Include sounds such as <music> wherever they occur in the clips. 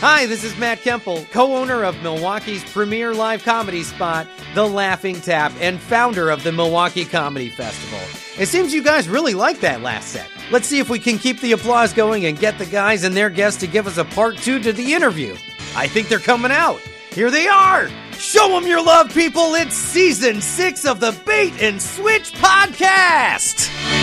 Hi, this is Matt Kemple, co owner of Milwaukee's premier live comedy spot, The Laughing Tap, and founder of the Milwaukee Comedy Festival. It seems you guys really like that last set. Let's see if we can keep the applause going and get the guys and their guests to give us a part two to the interview. I think they're coming out. Here they are! Show them your love, people! It's season six of the Bait and Switch podcast!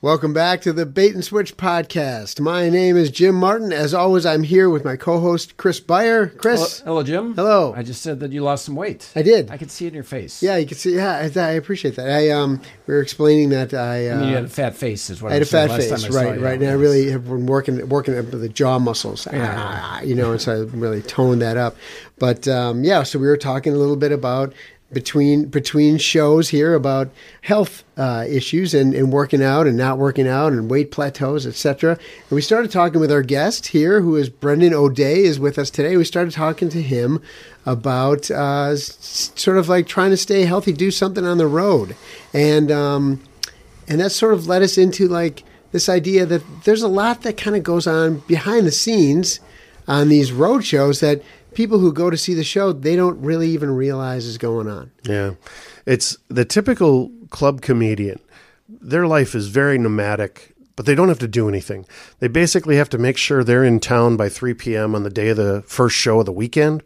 Welcome back to the Bait and Switch podcast. My name is Jim Martin. As always, I'm here with my co-host Chris Beyer. Chris, Hello, Jim. Hello. I just said that you lost some weight. I did. I could see it in your face. yeah, you can see. Yeah, I, I appreciate that. I um, we were explaining that I. Uh, I mean, you had a fat face, is what I had a fat last face, right, right. And I really have been working working up the jaw muscles, ah, you know, and so I really toned that up. But um, yeah, so we were talking a little bit about between between shows here about health uh, issues and, and working out and not working out and weight plateaus, etc. And we started talking with our guest here, who is Brendan O'Day, is with us today. We started talking to him about uh, sort of like trying to stay healthy, do something on the road, and um, and that sort of led us into like this idea that there's a lot that kind of goes on behind the scenes on these road shows that people who go to see the show they don't really even realize is going on. Yeah. It's the typical club comedian. Their life is very nomadic, but they don't have to do anything. They basically have to make sure they're in town by 3 p.m. on the day of the first show of the weekend.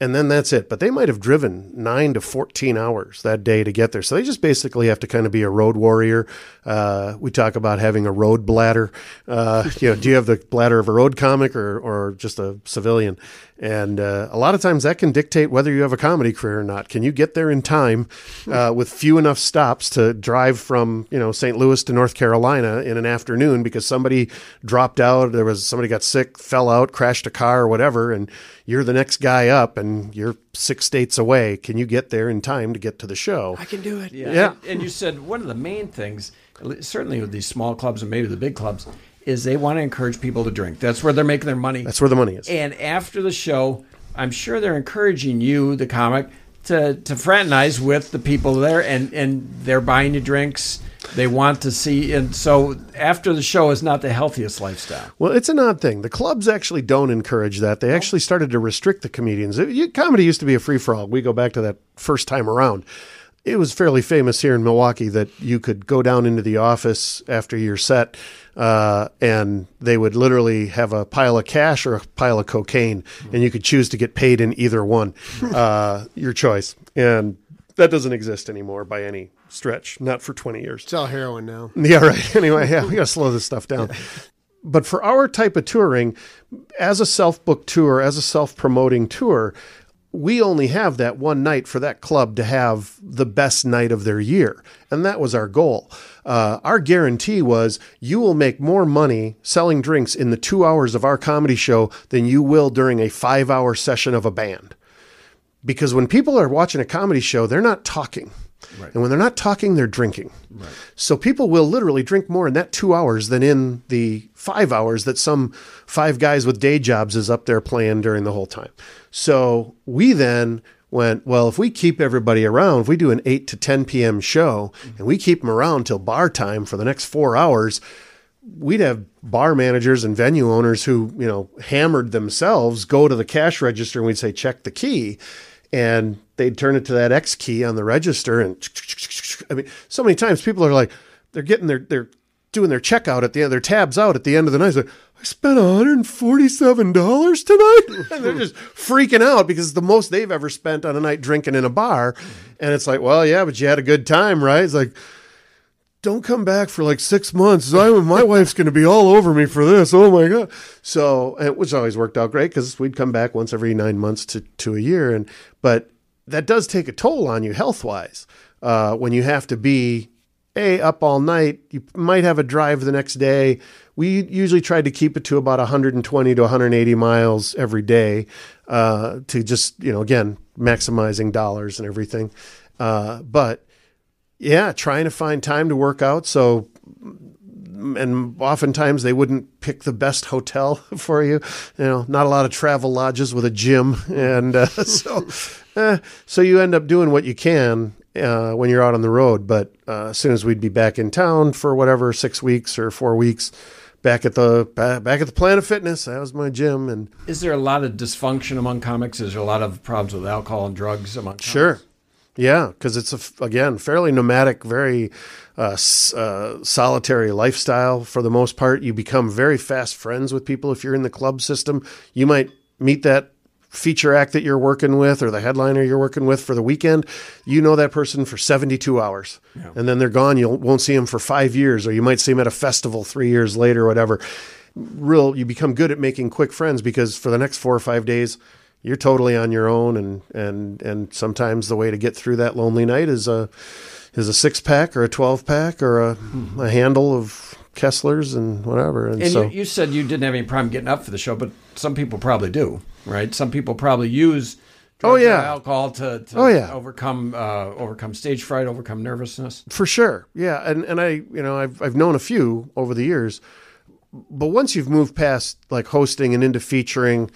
And then that's it. But they might have driven nine to 14 hours that day to get there. So they just basically have to kind of be a road warrior. Uh, we talk about having a road bladder. Uh, <laughs> you know, do you have the bladder of a road comic or, or just a civilian? And uh, a lot of times that can dictate whether you have a comedy career or not. Can you get there in time uh, with few enough stops to drive from you know St. Louis to North Carolina in an afternoon because somebody dropped out, there was somebody got sick, fell out, crashed a car or whatever, and you're the next guy up and you're six states away. Can you get there in time to get to the show? I can do it. Yeah. Yeah. And, and you said one of the main things, certainly with these small clubs and maybe the big clubs, is they want to encourage people to drink. That's where they're making their money. That's where the money is. And after the show, I'm sure they're encouraging you, the comic, to, to fraternize with the people there, and, and they're buying you drinks. They want to see, and so after the show is not the healthiest lifestyle. Well, it's an odd thing. The clubs actually don't encourage that. They actually started to restrict the comedians. It- you- comedy used to be a free for all. We go back to that first time around. It was fairly famous here in Milwaukee that you could go down into the office after your set, uh, and they would literally have a pile of cash or a pile of cocaine, and you could choose to get paid in either one, <laughs> uh, your choice. And that doesn't exist anymore by any stretch, not for 20 years. It's all heroin now. <laughs> Yeah, right. Anyway, yeah, we got to slow this stuff down. <laughs> But for our type of touring, as a self booked tour, as a self promoting tour, we only have that one night for that club to have the best night of their year. And that was our goal. Uh, our guarantee was you will make more money selling drinks in the two hours of our comedy show than you will during a five hour session of a band because when people are watching a comedy show, they're not talking. And when they're not talking, they're drinking. So people will literally drink more in that two hours than in the five hours that some five guys with day jobs is up there playing during the whole time. So we then went, well, if we keep everybody around, if we do an 8 to 10 p.m. show and we keep them around till bar time for the next four hours, we'd have bar managers and venue owners who, you know, hammered themselves go to the cash register and we'd say, check the key. And they'd turn it to that X key on the register. And I mean, so many times people are like, they're getting their, they're doing their checkout at the end, their tabs out at the end of the night. Like, I spent $147 tonight. <laughs> and they're just freaking out because it's the most they've ever spent on a night drinking in a bar. And it's like, well, yeah, but you had a good time, right? It's like, don't come back for like six months. I, my wife's going to be all over me for this. Oh my god! So, which always worked out great because we'd come back once every nine months to to a year, and but that does take a toll on you health wise uh, when you have to be a up all night. You might have a drive the next day. We usually tried to keep it to about 120 to 180 miles every day uh, to just you know again maximizing dollars and everything, uh, but yeah, trying to find time to work out. So, and oftentimes they wouldn't pick the best hotel <laughs> for you. You know, not a lot of travel lodges with a gym, <laughs> and uh, <laughs> so, uh, so you end up doing what you can. uh, when you're out on the road. But uh, as soon as we'd be back in town for whatever six weeks or four weeks, back at the back at the Planet Fitness, that was my gym, and Is there a lot of dysfunction among comics? Is there a lot of problems with alcohol and drugs among comics? Sure. Yeah, because it's a again fairly nomadic, very uh, s- uh, solitary lifestyle for the most part. You become very fast friends with people if you're in the club system. You might meet that feature act that you're working with or the headliner you're working with for the weekend. You know that person for 72 hours, and then they're gone. You won't see them for five years, or you might see them at a festival three years later, or whatever. Real, you become good at making quick friends because for the next four or five days you're totally on your own and and and sometimes the way to get through that lonely night is a is a six pack or a 12 pack or a, a handle of Kesslers and whatever and, And so you, you said you didn't have any problem getting up for the show, but some people probably do, right? Some people probably use Oh, yeah. alcohol to, to Oh, yeah. overcome uh, overcome stage fright, overcome nervousness. for sure yeah and and I you know I've I've known a few over the years but once you've moved past like hosting and into featuring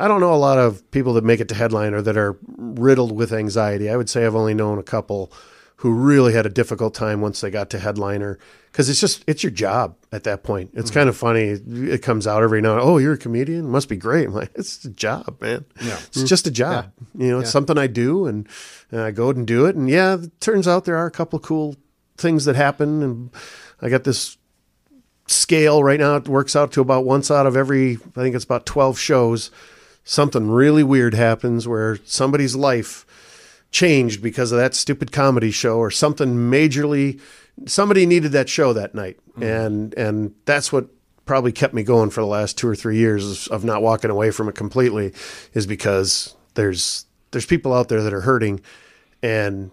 I don't know a lot of people that make it to headliner that are riddled with anxiety. I would say I've only known a couple who really had a difficult time once they got to headliner because it's just it's your job at that point. It's mm-hmm. kind of funny. It comes out every now. and Oh, you're a comedian. Must be great. I'm like, it's a job, man. Yeah. it's just a mm-hmm. job. You know, it's something I do, and, and I go out and do it. And yeah, it turns out there are a couple of cool things that happen, and I got this scale right now. It works out to about once out of every. I think it's about twelve shows something really weird happens where somebody's life changed because of that stupid comedy show or something majorly somebody needed that show that night. Mm-hmm. And and that's what probably kept me going for the last two or three years of not walking away from it completely is because there's there's people out there that are hurting. And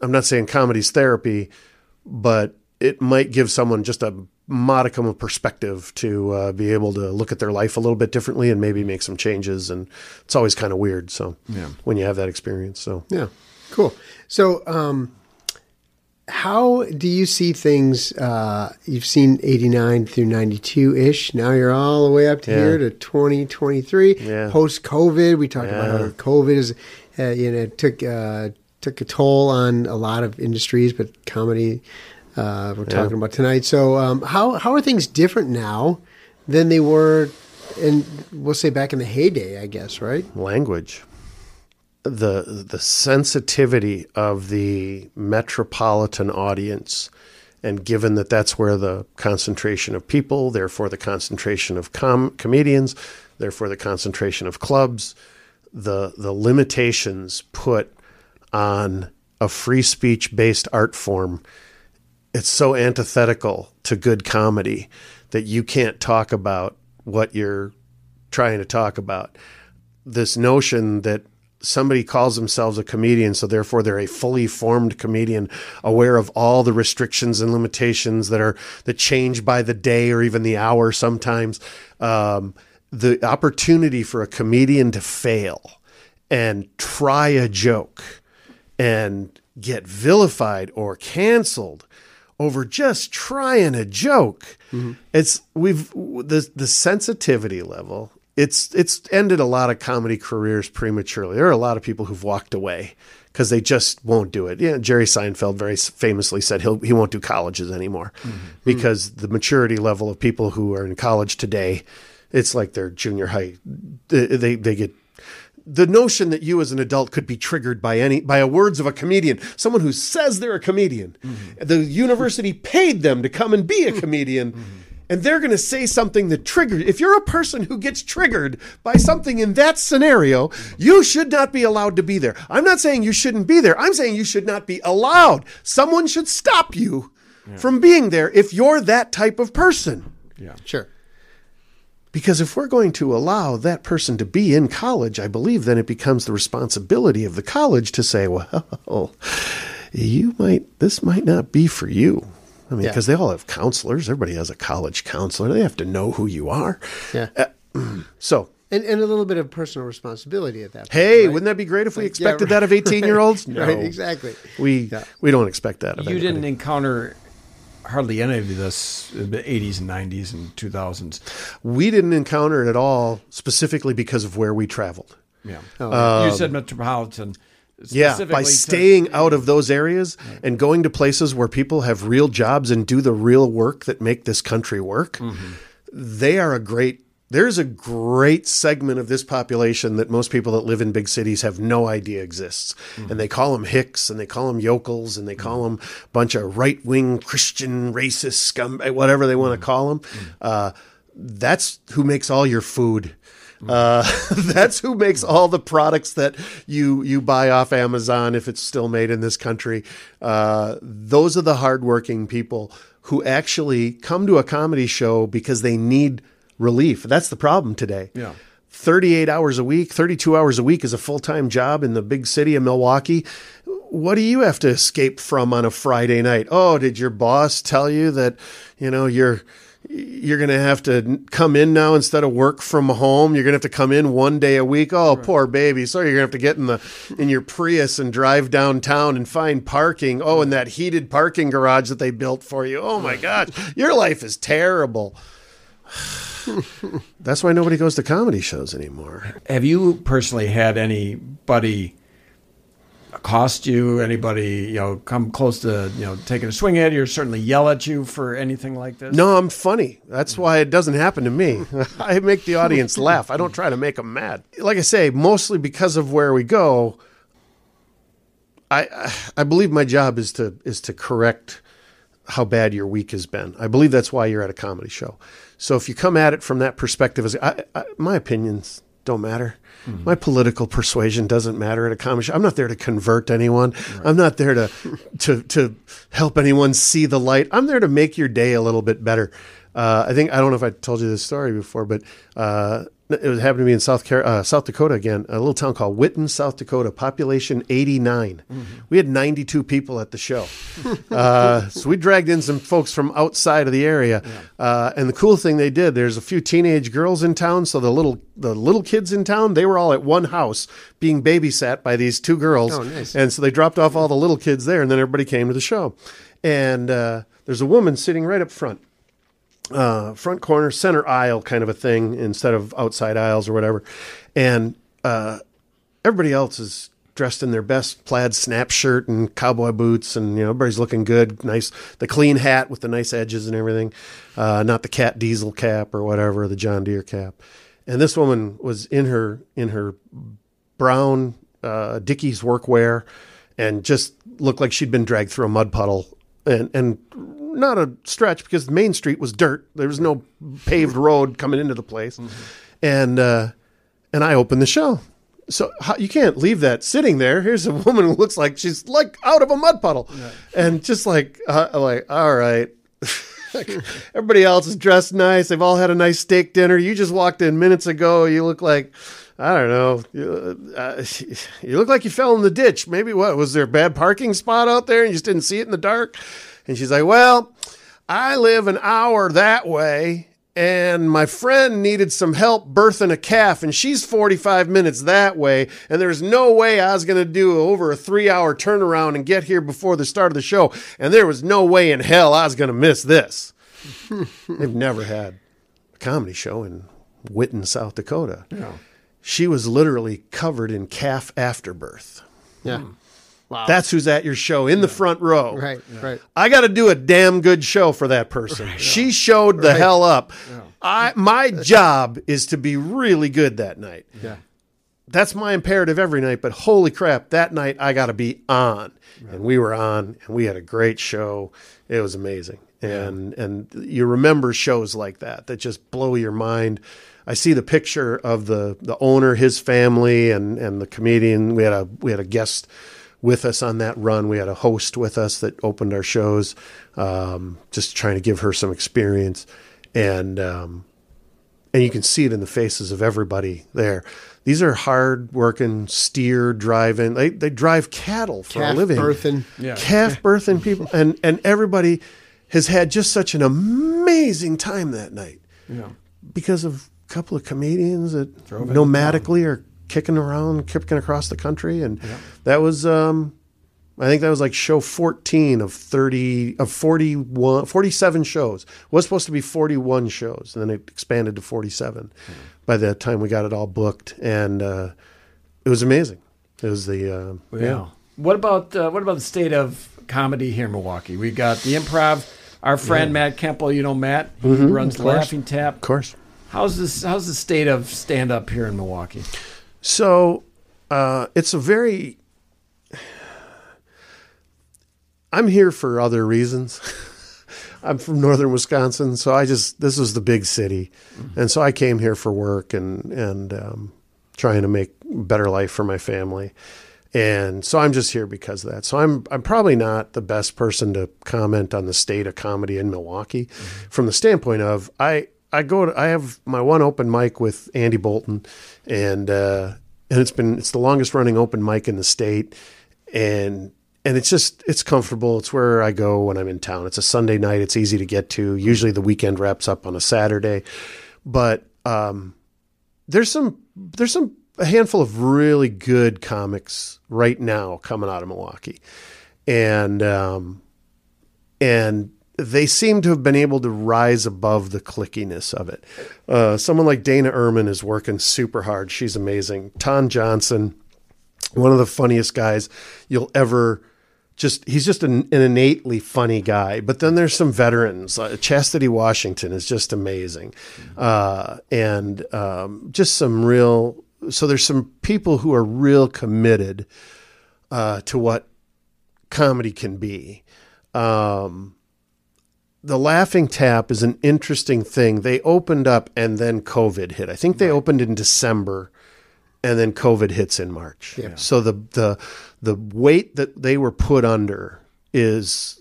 I'm not saying comedy's therapy but it might give someone just a modicum of perspective to uh, be able to look at their life a little bit differently and maybe make some changes. And it's always kind of weird. So when you have that experience, so Yeah, cool. So, um, how do you see things? Uh, you've seen 89 through 92 ish. Now you're all the way up to Yeah. here to 2023. Yeah. Post COVID, we talked Yeah. about how COVID is, uh, you know, took, uh, took a toll on a lot of industries, but comedy, uh, we're talking about tonight. So, um, how, how are things different now than they were and we'll say back in the heyday, I guess, right? language the the sensitivity of the metropolitan audience and given that that's where the concentration of people therefore the concentration of com- comedians therefore the concentration of clubs the the limitations put on a free speech based art form it's so antithetical to good comedy that you can't talk about what you're trying to talk about. This notion that somebody calls themselves a comedian, so therefore they're a fully formed comedian, aware of all the restrictions and limitations that are that change by the day or even the hour sometimes. Um, the opportunity for a comedian to fail and try a joke and get vilified or canceled over just trying a joke. Mm-hmm. It's we've the the sensitivity level. It's it's ended a lot of comedy careers prematurely. There are a lot of people who've walked away because they just won't do it. Yeah, Jerry Seinfeld very famously said he'll he won't do colleges anymore mm-hmm. because the maturity level of people who are in college today, it's like they're junior high. They, they get the notion that you as an adult could be triggered by any by a words of a comedian, someone who says they're a comedian. Mm-hmm. The university paid them to come and be a mm-hmm. comedian. Mm-hmm. And they're going to say something that triggered. If you're a person who gets triggered by something in that scenario, you should not be allowed to be there. I'm not saying you shouldn't be there. I'm saying you should not be allowed. Someone should stop you from being there if you're that type of person. Yeah. Sure. Because if we're going to allow that person to be in college, I believe then it becomes the responsibility of the college to say, well, <laughs> you might, this might not be for you. I mean, Yeah. because they all have counselors. Everybody has a college counselor. They have to know who you are. Yeah. Uh, <clears throat> so, And, and a little bit of personal responsibility at that point. hey, right? wouldn't that be great if we Yeah, expected right, that of 18 year olds? <laughs> right, right, exactly. We, Yeah. we don't expect that of You anybody. didn't encounter hardly any of this in the 80s and 90s and 2000s. We didn't encounter it at all specifically because of where we traveled. Yeah. Oh, you said metropolitan. Yeah, by specifically to- staying out of those areas and going to places where people have real jobs and do the real work that make this country work, Mm-hmm. they are a great. There's a great segment of this population that most people that live in big cities have no idea exists, Mm-hmm. and they call them hicks and they call them yokels and they call them a bunch of right wing Christian racist scum, whatever they want to call them. Uh, that's who makes all your food. Uh, <laughs> that's who makes all the products that you you buy off Amazon if it's still made in this country. Uh, those are the hardworking people who actually come to a comedy show because they need relief. That's the problem today. Yeah. 38 hours a week, 32 hours a week is a full time job in the big city of Milwaukee. What do you have to escape from on a Friday night? Oh, did your boss tell you that, you know, you're you're going to have to come in now instead of work from home. You're going to have to come in one day a week. Oh, poor baby. So you're going to have to get in the in your Prius and drive downtown and find parking. Oh, and that heated parking garage that they built for you. Oh my gosh, your life is terrible. <laughs> That's why nobody goes to comedy shows anymore. Have you personally had anybody accost you? Anybody you know come close to you know taking a swing at you, or certainly yell at you for anything like this? No, I'm funny. That's why it doesn't happen to me. <laughs> I make the audience <laughs> laugh. I don't try to make them mad. Like I say, mostly because of where we go. I I believe my job is to is to correct how bad your week has been. I believe that's why you're at a comedy show. So if you come at it from that perspective, as I, I, my opinions don't matter. My political persuasion doesn't matter at a comedy show. I'm not there to convert anyone. I'm not there to to to help anyone see the light. I'm there to make your day a little bit better. Uh, I think I don't know if I told you this story before, but uh, it was happened to me in South Car- uh, South Dakota again, a little town called Witten, South Dakota, population 89. We had 92 people at the show. <laughs> Uh, so we dragged in some folks from outside of the area. Uh, and the cool thing they did, there's a few teenage girls in town. So the little the little kids in town, they were all at one house being babysat by these two girls. Oh, nice. And so they dropped off all the little kids there, and then everybody came to the show. And uh, there's a woman sitting right up front uh, front corner, center aisle kind of a thing instead of outside aisles or whatever. And uh, everybody else is dressed in their best plaid snap shirt and cowboy boots, and you know everybody's looking good, nice. The clean hat with the nice edges and everything, uh, not the cat diesel cap or whatever, the John Deere cap. And this woman was in her in her brown uh, Dickies workwear, and just looked like she'd been dragged through a mud puddle, and and not a stretch because Main Street was dirt. There was no paved road coming into the place, and uh, and I opened the show. So how, you can't leave that sitting there. Here's a woman who looks like she's like out of a mud puddle, and just like uh, like all right. <laughs> Everybody else is dressed nice. They've all had a nice steak dinner. You just walked in minutes ago. You look like I don't know. You, uh, <laughs> you look like you fell in the ditch. Maybe what was there a bad parking spot out there and you just didn't see it in the dark? And she's like, "Well, I live an hour that way." And my friend needed some help birthing a calf, and she's 45 minutes that way. And there's no way I was going to do over a three hour turnaround and get here before the start of the show. And there was no way in hell I was going to miss this. <laughs> They've never had a comedy show in Witten, South Dakota. She was literally covered in calf afterbirth. Yeah. Hmm. Wow. That's who's at your show in the front row. right. Right. I got to do a damn good show for that person. She showed the hell up. I my job is to be really good that night. Yeah. That's my imperative every night, but holy crap, that night I got to be on. And we were on and we had a great show. It was amazing. And and you remember shows like that that just blow your mind. I see the picture of the the owner, his family and and the comedian. We had a we had a guest with us on that run. We had a host with us that opened our shows, um, just trying to give her some experience, and um, and you can see it in the faces of everybody there. These are hard working steer driving. They they drive cattle for Calf a living, birthing. Yeah. calf birthing people, <laughs> and and everybody has had just such an amazing time that night Yeah. because of a couple of comedians that Drove nomadically are kicking around, kicking across the country, and that was, um, I think that was like show 14 of 30 of 41, 47 shows. It was supposed to be 41 shows, and then it expanded to 47 by the time we got it all booked, and uh, it was amazing. is the uh, Yeah. What about uh, what about the state of comedy here in Milwaukee? We got the Improv. Our friend Matt Kemple, you know Matt, he runs Mm-hmm. course. Laughing Tap. Of course. How's this? How's the state of stand up here in Milwaukee? So uh, it's a very. I'm here for other reasons. <laughs> I'm from northern Wisconsin, so I just this was the big city, and so I came here for work and and um, trying to make a better life for my family, and so I'm just here because of that. So I'm I'm probably not the best person to comment on the state of comedy in Milwaukee, from the standpoint of I I go to I have my one open mic with Andy Bolton, and uh, and it's been it's the longest running open mic in the state, and and it's just it's comfortable. It's where I go when I'm in town. It's a Sunday night. It's easy to get to. Usually the weekend wraps up on a Saturday, but um, there's some there's some a handful of really good comics right now coming out of Milwaukee, and um, and they seem to have been able to rise above the clickiness of it. Uh, someone like Dana Ehrman is working super hard. She's amazing. Ton Johnson, one of the funniest guys you'll ever just he's just an, an innately funny guy but then there's some veterans uh, chastity washington is just amazing uh, and um, just some real so there's some people who are real committed uh, to what comedy can be um, the laughing tap is an interesting thing they opened up and then covid hit i think they opened in december and then COVID hits in March. So the the the weight that they were put under is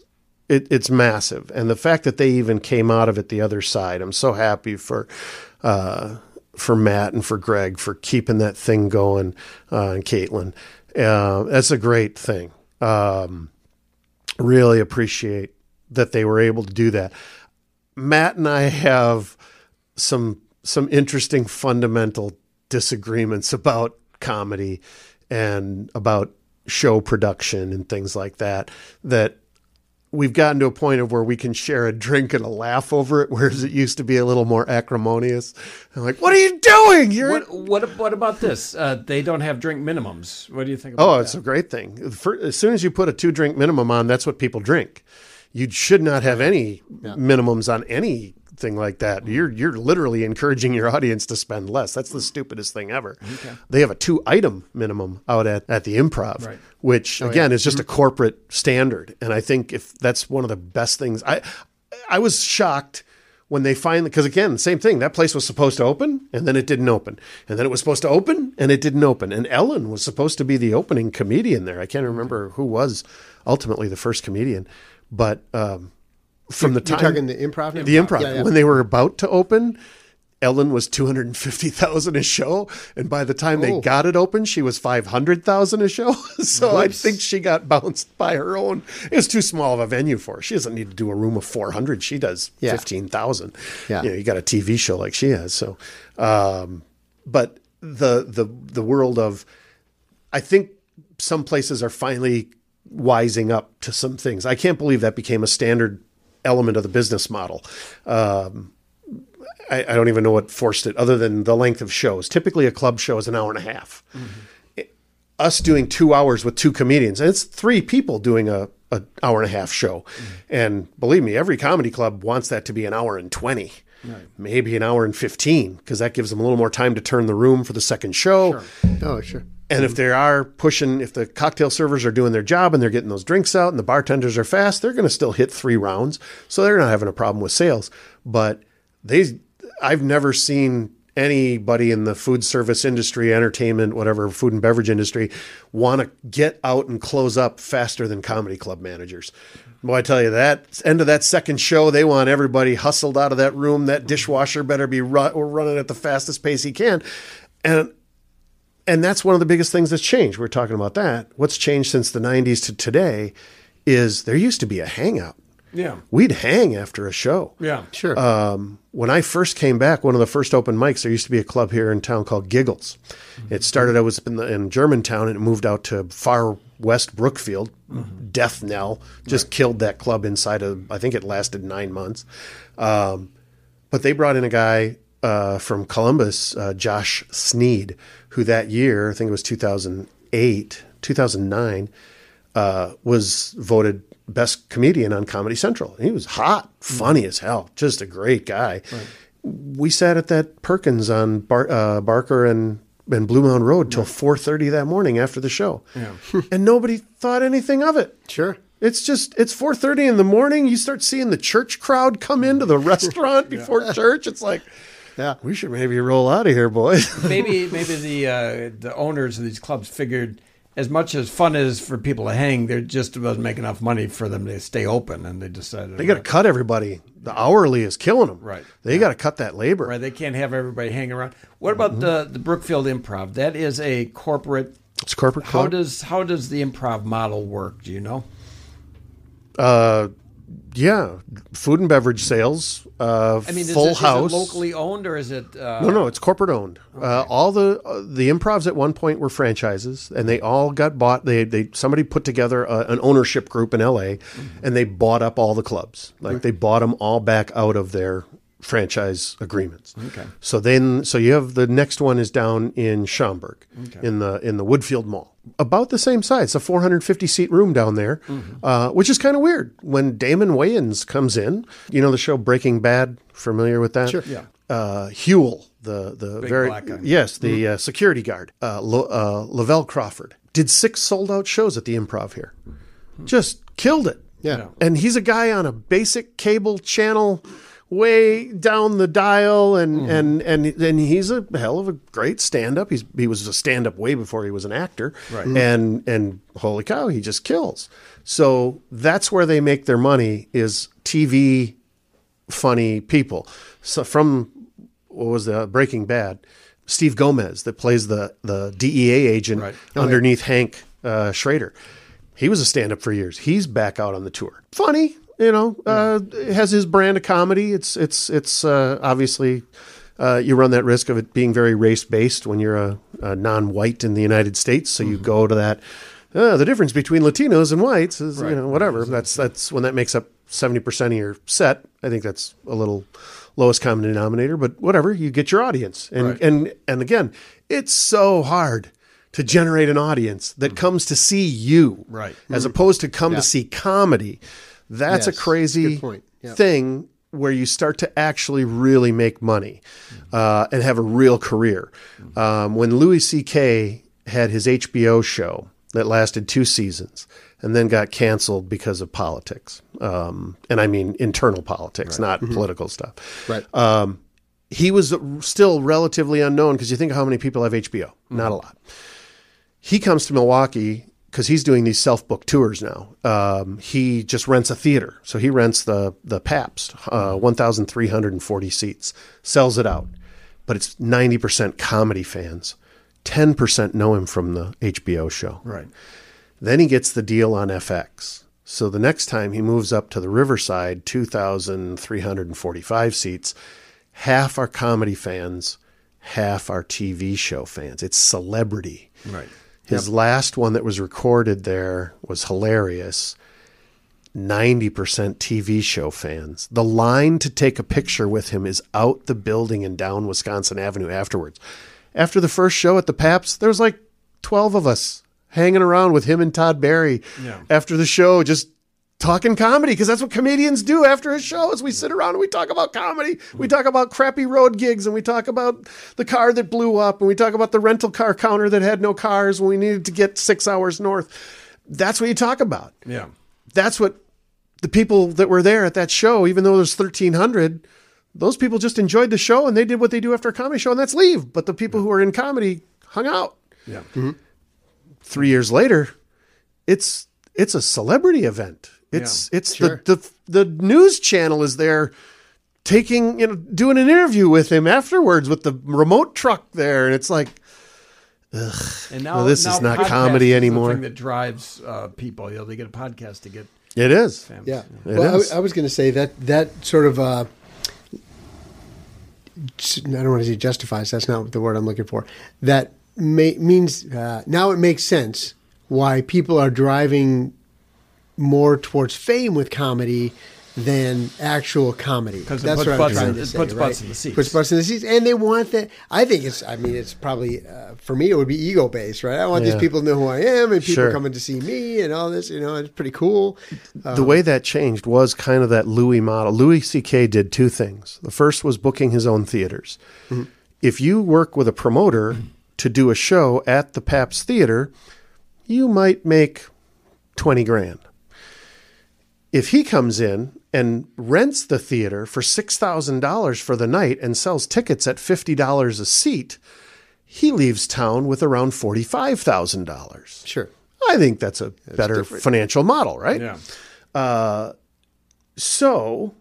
it, it's massive, and the fact that they even came out of it the other side, I'm so happy for. Uh, for Matt and for Greg for keeping that thing going, uh, and Caitlin, uh, that's a great thing. Um, really appreciate that they were able to do that. Matt and I have some some interesting fundamental disagreements about comedy and about show production and things like that that we've gotten to a point of where we can share a drink and a laugh over it whereas it used to be a little more acrimonious i'm like what are you doing you're What what what about this? Uh, they don't have drink minimums. What do you think? about Oh, that? it's a great thing. For, as soon as you put a two drink minimum on, that's what people drink. You should not have any minimums on anything like that. Mm-hmm. You're you're literally encouraging your audience to spend less. That's the mm-hmm. stupidest thing ever. They have a two item minimum out at, at the improv, Right. which oh, again is just a mm-hmm. corporate standard. And I think if that's one of the best things I I was shocked when they finally because again same thing. That place was supposed to open and then it didn't open. And then it was supposed to open and it didn't open. And ellen was supposed to be the opening comedian there. I can't remember who was ultimately the first comedian but um, from the time You're talking the improv? The improv. Yeah, yeah. when they were about to open ellen was 250000 a show and by the time they Oh. got it open she was 500000 a show. <laughs> So i think she got bounced by her own. It was too small of a venue for her. She doesn't need to do a room of 400 she does Yeah. 15000 Yeah. you know you got a tv show like she has. So um, but the the the world of I think some places are finally wising up to some things. I can't believe that became a standard element of the business model. Um, I, I don't even know what forced it, other than the length of shows. Typically, a club show is an hour and a half. It- us doing two hours with two comedians, and it's three people doing a, a hour and a half show. And believe me, every comedy club wants that to be an hour and twenty. Maybe an hour and 15, because that gives them a little more time to turn the room for the second show. Oh, sure. And if they are pushing, if the cocktail servers are doing their job and they're getting those drinks out and the bartenders are fast, they're going to still hit three rounds. So they're not having a problem with sales. But they, I've never seen anybody in the food service industry, entertainment, whatever, food and beverage industry want to get out and close up faster than comedy club managers. Boy, I tell you that end of that second show, they want everybody hustled out of that room. That dishwasher better be ru- running at the fastest pace he can. And and that's one of the biggest things that's changed. We're talking about that. What's changed since the 90s to today is there used to be a hangout. Yeah. We'd hang after a show. Yeah. Sure. Um, when I first came back, one of the first open mics, there used to be a club here in town called Giggles. It started, I was in, the, in Germantown and it moved out to far west Brookfield. Death Knell just killed that club inside of, I think it lasted nine months. Um, but they brought in a guy uh, from Columbus, uh, Josh Sneed, who that year, I think it was 2008, 2009, uh, was voted best comedian on Comedy Central. He was hot, funny as hell, just a great guy. We sat at that Perkins on Bar- uh, Barker and and Bluemound Road till 4:30 that morning after the show, <laughs> and nobody thought anything of it. Sure. It's just it's 4:30 in the morning. You start seeing the church crowd come into the <laughs> restaurant before church. It's like, Yeah. we should maybe roll out of here, boys. <laughs> maybe maybe the uh, the owners of these clubs figured as much as fun is for people to hang, there just doesn't make enough money for them to stay open, and they decided they got to cut everybody. The hourly is killing them. Right. They got to cut that labor. Right, they can't have everybody hanging around. What about the the Brookfield Improv? That is a corporate. It's corporate How club. does how does the improv model work? Do you know? uh, yeah, food and beverage sales. Uh, I mean, is, full it house. locally owned or is it? Uh, No, no, it's corporate owned. Uh, all the uh, the improvs at one point were franchises, and they all got bought. They they somebody put together a, an ownership group in L.A. Mm-hmm. and they bought up all the clubs. Like they bought them all back out of their franchise agreements. Okay. So then, so you have the next one is down in Schaumburg, in the in the Woodfield Mall, about the same size. A 450 seat room down there, Mm-hmm. uh, which is kind of weird. When Damon Wayans comes in, you know the show Breaking Bad. Familiar with that? Sure. Yeah. uh, Huell, the the Big very black guy. yes, the uh, security guard, uh, Lo, uh, Lavell Crawford, did six sold out shows at the Improv here, just killed it. Yeah. and he's a guy on a basic cable channel, way down the dial, and Mm-hmm. and and and he's a hell of a great stand up. He's he was a stand up way before he was an actor, Right. And and holy cow, he just kills. So that's where they make their money is TV funny people. So from what was the Breaking Bad, Steve Gomez that plays the the DEA agent Right. underneath Hank uh, Schrader. He was a stand up for years. He's back out on the tour. Funny, you know, uh, has his brand of comedy. It's it's it's uh, obviously. Uh, you run that risk of it being very race based when you're a, a non-white in the United States. So you go to that. Uh, the difference between Latinos and whites is you know whatever. That's that's when that makes up seventy percent of your set. I think that's a little lowest common denominator, but whatever. You get your audience, and Right. and and again, it's so hard to generate an audience that comes to see you, Right. as opposed to come to see comedy. That's a crazy. Yeah. thing where you start to actually really make money uh, and have a real career. Um, when Louis C.K. had his HBO show that lasted two seasons and then got canceled because of politics, um, and I mean internal politics, not political stuff. Right. He was still relatively unknown because you think how many people have HBO, not a lot he comes to Milwaukee because he's doing these self-book tours now. Um, he just rents a theater, so he rents the the Pabst, uh, one thousand three hundred and forty seats, sells it out, but it's ninety percent comedy fans. Ten percent know him from the HBO show. Right. Then he gets the deal on FX. So the next time he moves up to the Riverside, 2,345 seats, half are comedy fans, half are TV show fans. It's celebrity. Right. His last one that was recorded there was hilarious. 90% TV show fans. The line to take a picture with him is out the building and down Wisconsin Avenue afterwards. After the first show at the Pabst, there was like 12 of us hanging around with him and Todd Barry Yeah. after the show, just talking comedy because that's what comedians do after a show is we sit around and we talk about comedy we talk about crappy road gigs and we talk about the car that blew up and we talk about the rental car counter that had no cars when we needed to get six hours north that's what you talk about Yeah. that's what the people that were there at that show even though there's 1300 those people just enjoyed the show and they did what they do after a comedy show and that's leave but the people who are in comedy hung out Yeah. three years later, it's it's a celebrity event. It's it's Sure. the, the the news channel is there taking you know doing an interview with him afterwards with the remote truck there, and it's like And now Well, this now is not comedy is the anymore. thing that drives uh, people. You know, they get a podcast to get. it is. famous. Yeah. It well, I. I was going to say that that sort of uh, I don't want to say justifies. That's not the word I'm looking for. That may, means uh, now it makes sense why people are driving more towards fame with comedy than actual comedy. 'Cause it That's what I'm trying in- to it say. puts right? butts in the seats. Puts butts in the seats, and they want that. I think it's. I mean, it's probably uh, for me. It would be ego based, right? I want Yeah. these people to know who I am, and people Sure. coming to see me, and all this. You know, it's pretty cool. the way that changed was kind of that Louis model. Louis C.K. did two things. The first was booking his own theaters. If you work with a promoter to do a show at the Pabst Theater, you might make 20 grand. If he comes in and rents the theater for $6,000 for the night and sells tickets at $50 a seat, he leaves town with around $45,000. Sure. I think that's a better financial model, right? Yeah. So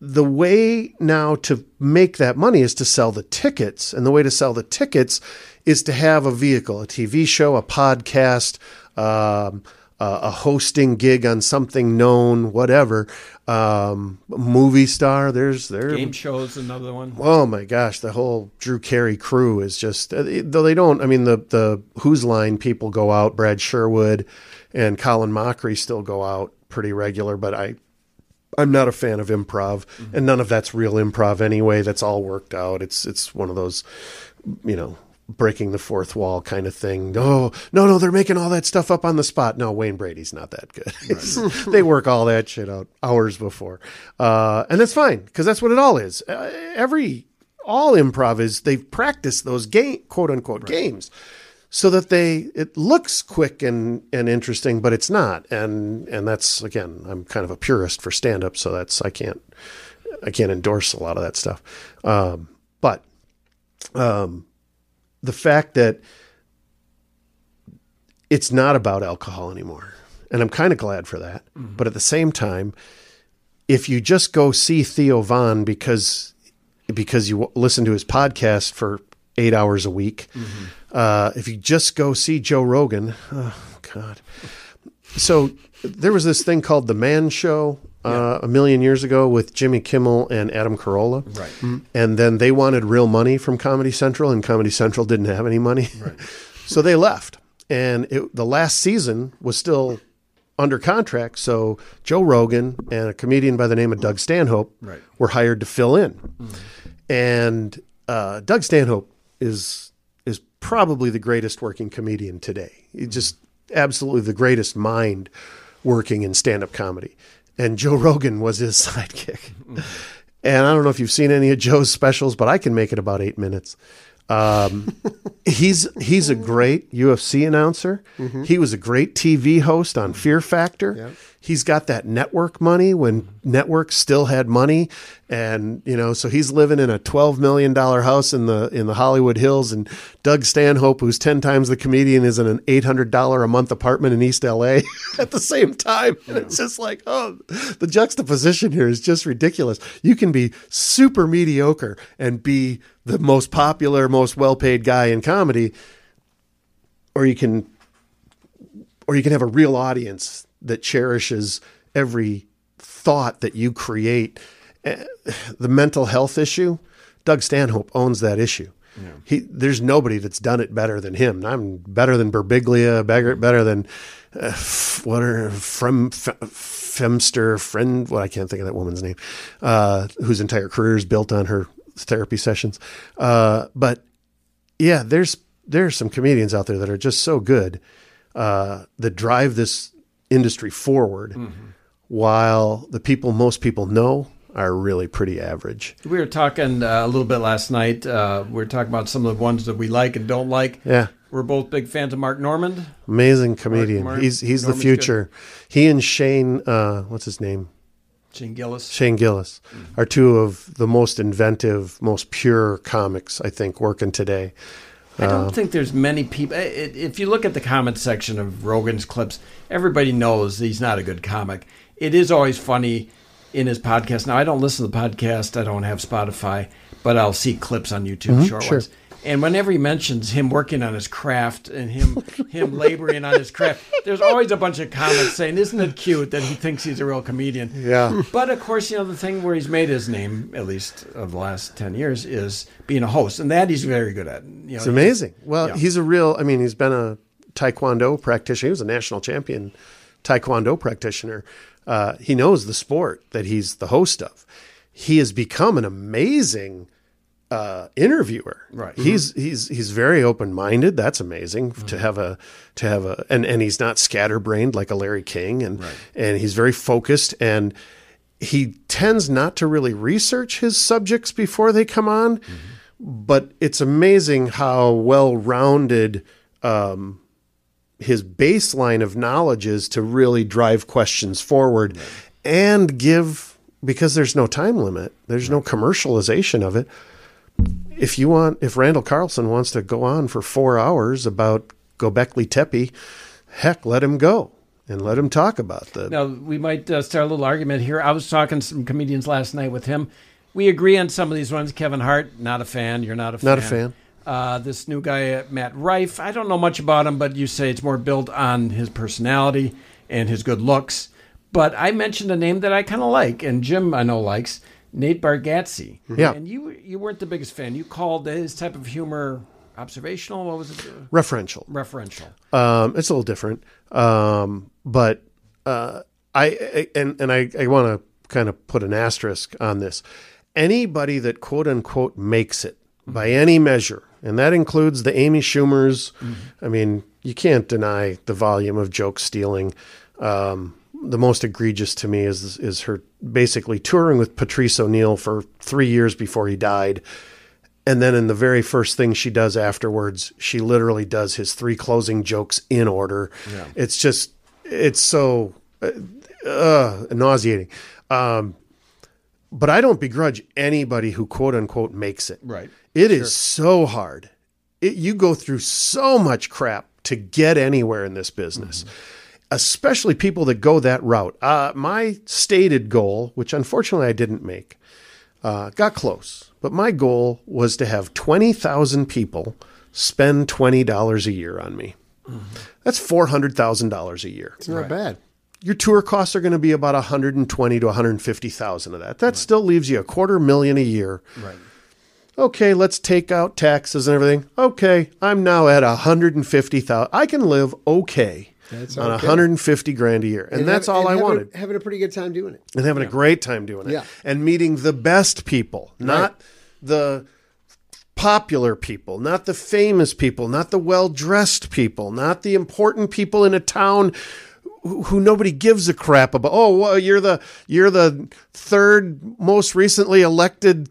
the way now to make that money is to sell the tickets. And the way to sell the tickets is to have a vehicle, a TV show, a podcast, um, a, a hosting gig on something known, whatever. Um, movie star. There's there. Game shows another one. Oh my gosh, the whole Drew Carey crew is just uh, though they don't. I mean, the the Whose Line people go out. Brad Sherwood and Colin Mochrie still go out pretty regular, but I I'm not a fan of improv, and none of that's real improv anyway. That's all worked out. It's it's one of those, you know, breaking the fourth wall kind of thing. No, no, no, they're making all that stuff up on the spot. No, Wayne Brady's not that good. <laughs> they work all that shit out hours before, uh, and that's fine because that's what it all is. Uh, every all improv is they've practiced those game quote unquote games so that they it looks quick and and interesting but it's not and and that's again i'm kind of a purist for stand up so that's i can't i can't endorse a lot of that stuff um, but um, the fact that it's not about alcohol anymore and i'm kind of glad for that but at the same time if you just go see Theo Von because because you listen to his podcast for eight hours a week. Uh, if you just go see Joe Rogan, oh God. So there was this thing called the Man Show uh, a million years ago with Jimmy Kimmel and Adam Carolla. Right. And then they wanted real money from Comedy Central, and Comedy Central didn't have any money. Right. <laughs> so they left. And it, the last season was still under contract. So Joe Rogan and a comedian by the name of Doug Stanhope Right. were hired to fill in. And uh, Doug Stanhope is is probably the greatest working comedian today. He's just absolutely the greatest mind working in stand up comedy. And Joe Rogan was his <laughs> sidekick. Mm-hmm. And I don't know if you've seen any of Joe's specials, but I can make it about eight minutes. Um, <laughs> he's he's a great UFC announcer. He was a great TV host on Fear Factor. He's got that network money when networks still had money, and you know, so he's living in a twelve million dollar house in the in the Hollywood Hills. And Doug Stanhope, who's ten times the comedian, is in an eight hundred dollar a month apartment in East LA <laughs> at the same time. And it's just like, oh, the juxtaposition here is just ridiculous. You can be super mediocre and be the most popular, most well paid guy in comedy, or you can or you can have a real audience that cherishes every thought that you create. Eh, The mental health issue, Doug Stanhope owns that issue. He, there's nobody that's done it better than him. I'm better than Birbiglia, better, better than uh, what are from Femster friend. What I can't think of that woman's name, uh, whose entire career is built on her therapy sessions. Uh, but yeah, there's there's some comedians out there that are just so good uh, that drive this industry forward, while the people most people know are really pretty average. We were talking uh, a little bit last night. Uh, we were talking about some of the ones that we like and don't like. Yeah. We're both big fans of Mark Normand. Amazing comedian. Mark- he's he's the Norman's future. He and Shane, uh, what's his name? Shane Gillis. Shane Gillis are two of the most inventive, most pure comics I think working today. I Uh, don't think there's many people. If you look at the comment section of Rogan's clips, everybody knows he's not a good comic. It is always funny in his podcast. Now, I don't listen to the podcast. I don't have Spotify, but I'll see clips on YouTube, short Mm-hmm. sure. ones. And whenever he mentions him working on his craft and him <laughs> him laboring on his craft, there's always a bunch of comments saying, "Isn't it cute that he thinks he's a real comedian?" Yeah. But of course, you know the thing where he's made his name, at least of the last ten years, is being a host, and that he's very good at. You know, It's amazing. Well, Yeah. he's a real. I mean, he's been a taekwondo practitioner. He was a national champion taekwondo practitioner. Uh, he knows the sport that he's the host of. He has become an amazing uh, interviewer. Right. He's he's he's very open minded. That's amazing to have a to have a and and he's not scatterbrained like a Larry King and and he's very focused and he tends not to really research his subjects before they come on. But it's amazing how well rounded um, his baseline of knowledge is to really drive questions forward and give because there's no time limit there's no commercialization of it if you want if randall carlson wants to go on for four hours about gobekli tepe heck let him go and let him talk about that. Now we might uh, start a little argument here. I was talking to some comedians last night with him. We agree on some of these ones. Kevin Hart, not a fan. You're not a fan. Not a fan. Uh, this new guy, Matt Rife. I don't know much about him, but you say it's more built on his personality and his good looks. But I mentioned a name that I kind of like, and Jim I know likes Nate Bargatze. Yeah. And you you weren't the biggest fan. You called his type of humor observational. What was it? referential Referential. Um, it's a little different, um, but uh, I, I and and I, I want to kind of put an asterisk on this. Anybody that quote unquote makes it by any measure, and that includes the Amy Schumers. I mean, you can't deny the volume of joke stealing. Um, the most egregious to me is is her basically touring with Patrice O'Neal for three years before he died. And then in the very first thing she does afterwards, she literally does his three closing jokes in order. It's just, it's so uh, uh, nauseating. Um, but I don't begrudge anybody who quote unquote makes it. Right. It is so hard. It, you go through so much crap to get anywhere in this business, especially people that go that route. Uh, my stated goal, which unfortunately I didn't make, uh, got close, but my goal was to have 20,000 people spend $20 a year on me. That's $400,000 a year. It's not bad. Your tour costs are going to be about 120 to 150,000 of that. That still leaves you a quarter million a year. Right. Okay, let's take out taxes and everything. Okay, I'm now at 150,000. I can live okay That's on okay. 150 grand a year. And, that's have- all I having a- wanted having a pretty good time doing it. and having a great time doing it Yeah. and meeting the best people not the popular people not the famous people not the well-dressed people not the important people in a town who, who nobody gives a crap about oh well, you're the you're the third most recently elected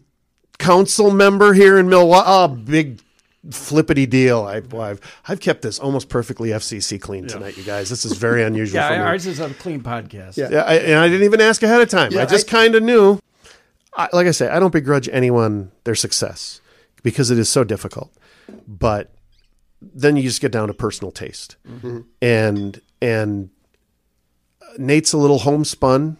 council member here in Milwaukee oh big flippity deal I, well, I've I've kept this almost perfectly FCC clean tonight you guys this is very unusual Yeah, for me ours is a clean podcast. Yeah. yeah, I, and I didn't even ask ahead of time. Yeah, I just kind of knew. I, like I say, I don't begrudge anyone their success because it is so difficult. But then you just get down to personal taste, mm-hmm. and and Nate's a little homespun.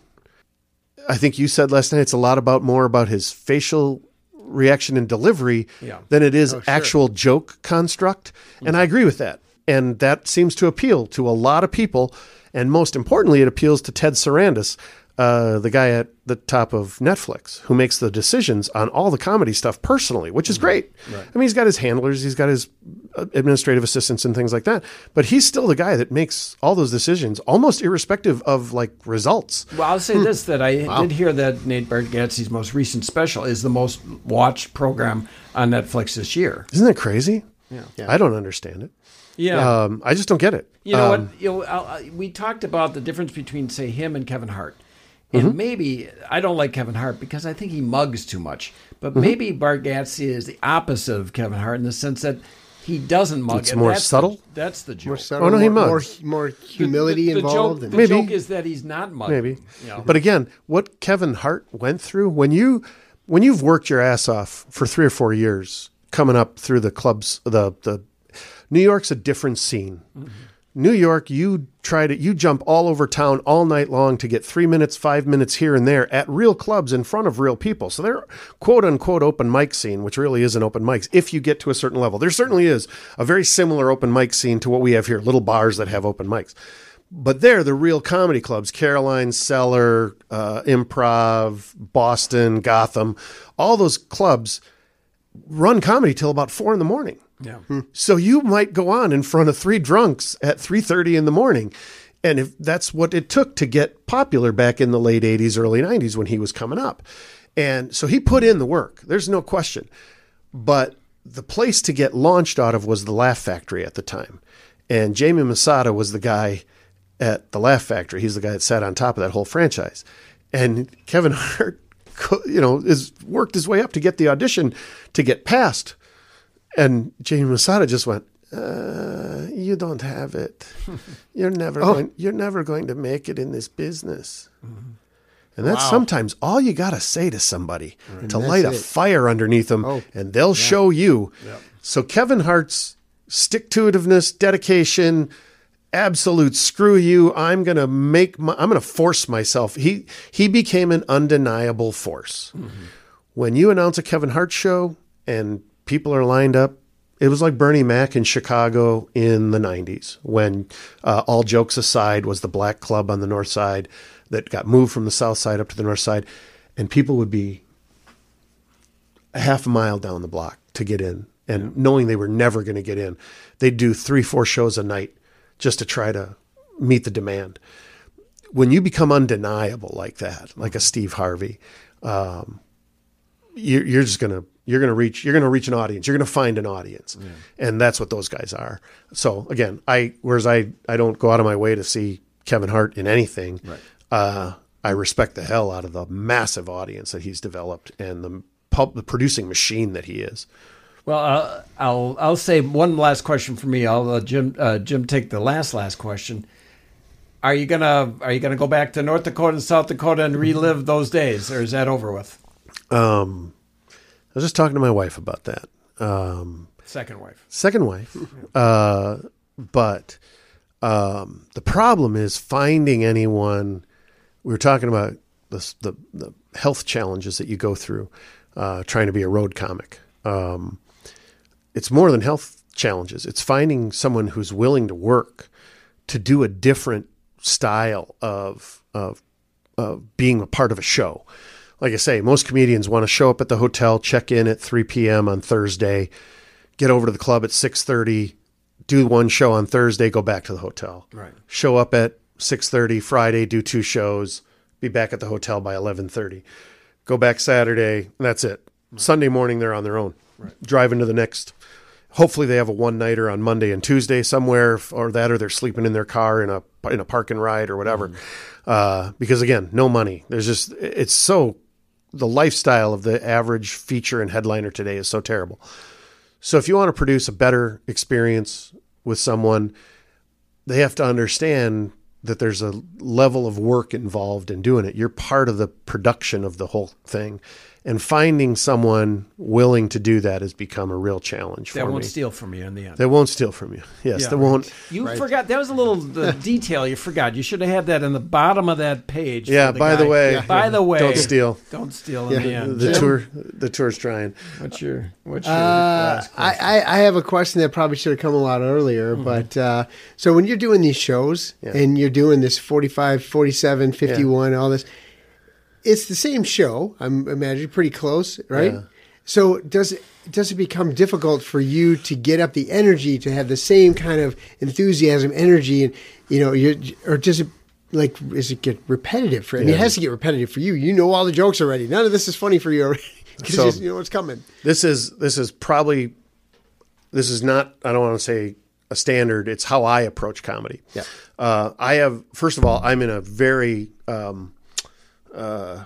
I think you said last night it's a lot about more about his facial reaction and delivery Yeah. than it is oh, actual joke construct. And I mm-hmm. agree with that. And that seems to appeal to a lot of people. And most importantly, it appeals to Ted Sarandos, uh, the guy at the top of Netflix, who makes the decisions on all the comedy stuff personally, which is great. I mean, he's got his handlers, he's got his uh, administrative assistants and things like that. But he's still the guy that makes all those decisions, almost irrespective of like results. Well, I'll say this: that I did hear that Nate Bargatze's most recent special is the most watched program on Netflix this year. Isn't that crazy? Yeah. I don't understand it. Yeah, Um, I just don't get it. you know Um, what? You know, I'll, I, we talked about the difference between, say, him and Kevin Hart, and Mm-hmm. maybe I don't like Kevin Hart because I think he mugs too much. But Mm-hmm. maybe Bargatze is the opposite of Kevin Hart in the sense that he doesn't mug. It's and more that's the- subtle? that's the joke. More subtle, Oh, no, he more, more, mugs. more humility the, the involved. Joke, and, the Maybe. joke is that he's not mugging. maybe You know? but again what kevin hart went through when you when you've worked your ass off for three or four years coming up through the clubs the the new york's a different scene new york you try to you jump all over town all night long to get three minutes five minutes here and there at real clubs in front of real people. So they're quote unquote open mic scene which really isn't open mics if you get to a certain level. There certainly is a very similar open mic scene to what we have here little bars that have open mics. But they're the real comedy clubs caroline cellar uh, improv boston gotham all those clubs run comedy till about four in the morning yeah. Hmm. so you might go on in front of three drunks at 3.30 in the morning And if that's what it took to get popular back in the late 80s, early 90s when he was coming up. And so he put in the work. There's no question. But the place to get launched out of was the Laugh Factory at the time. And Jamie Masada was the guy at the Laugh Factory. He's the guy that sat on top of that whole franchise. And Kevin <laughs> Hart, you know, has worked his way up to get the audition to get past. And Jamie Masada just went, uh, "You don't have it. <laughs> You're never going. You're never going to make it in this business." And that's sometimes all you got to say to somebody to light a it. fire underneath them, Oh, and they'll show you. So Kevin Hart's stick to itiveness, dedication, absolute screw you. I'm gonna make. My, I'm gonna force myself. He he became an undeniable force. When you announce a Kevin Hart show and people are lined up. It was like Bernie Mac in Chicago in the 90s when, uh, all jokes aside, was the black club on the north side that got moved from the south side up to the north side. And people would be a half a mile down the block to get in. And knowing they were never going to get in, they'd do three, four shows a night just to try to meet the demand. When you become undeniable like that, like a Steve Harvey, um, you're, you're just gonna you're gonna reach you're gonna reach an audience. You're gonna find an audience, and that's what those guys are. So again, I whereas I I don't go out of my way to see Kevin Hart in anything. Uh, I respect the hell out of the massive audience that he's developed and the pub, the producing machine that he is. Well, uh, I'll I'll say one last question for me. I'll let Jim uh, Jim take the last last question. Are you gonna Are you gonna go back to North Dakota and South Dakota and relive those days, or is that over with? Um, was just talking to my wife about that. Um, Second wife. second wife. <laughs> Uh, but um, the problem is finding anyone. We were talking about the, the, the health challenges that you go through uh, trying to be a road comic. Um, it's more than health challenges. It's finding someone who's willing to work to do a different style of of of being a part of a show. Like I say, most comedians want to show up at the hotel, check in at 3 p.m. on Thursday, get over to the club at 6:30, do one show on Thursday, go back to the hotel. Right. Show up at 6:30 Friday, do two shows, be back at the hotel by 11:30. Go back Saturday, that's it. Sunday morning they're on their own. Right. Driving to the next hopefully they have a one nighter on Monday and Tuesday somewhere, or that, or they're sleeping in their car in a in a park and ride or whatever. Uh, because again, no money. There's just it's so the lifestyle of the average feature and headliner today is so terrible. So if you want to produce a better experience with someone, they have to understand that there's a level of work involved in doing it. You're part of the production of the whole thing. And finding someone willing to do that has become a real challenge for That won't steal from you in the end. They won't steal from you. <laughs> Yes, Yeah. they won't. You forgot that was a little the <laughs> detail you forgot. You should have had that in the bottom of that page. for Yeah, by the guy. way- by the way, Don't steal. Don't steal in the end. The Jim, tour, the tour's trying. What's your What's your Uh, last question? I, I have a question that probably should have come a lot earlier, but uh, so when you're doing these shows and you're doing this 45, 47, 51, all this, it's the same show. I'm imagining pretty close, right? Yeah. So does it does it become difficult for you to get up the energy to have the same kind of enthusiasm, energy, and you know, you or does it like is it get repetitive for? I mean, it has to get repetitive for you. You know all the jokes already. None of this is funny for you already <laughs> because So- you know what's coming. This is this is probably this is not. I don't want to say a standard. It's how I approach comedy. Yeah. Uh, I have first of all, I'm in a very um, uh,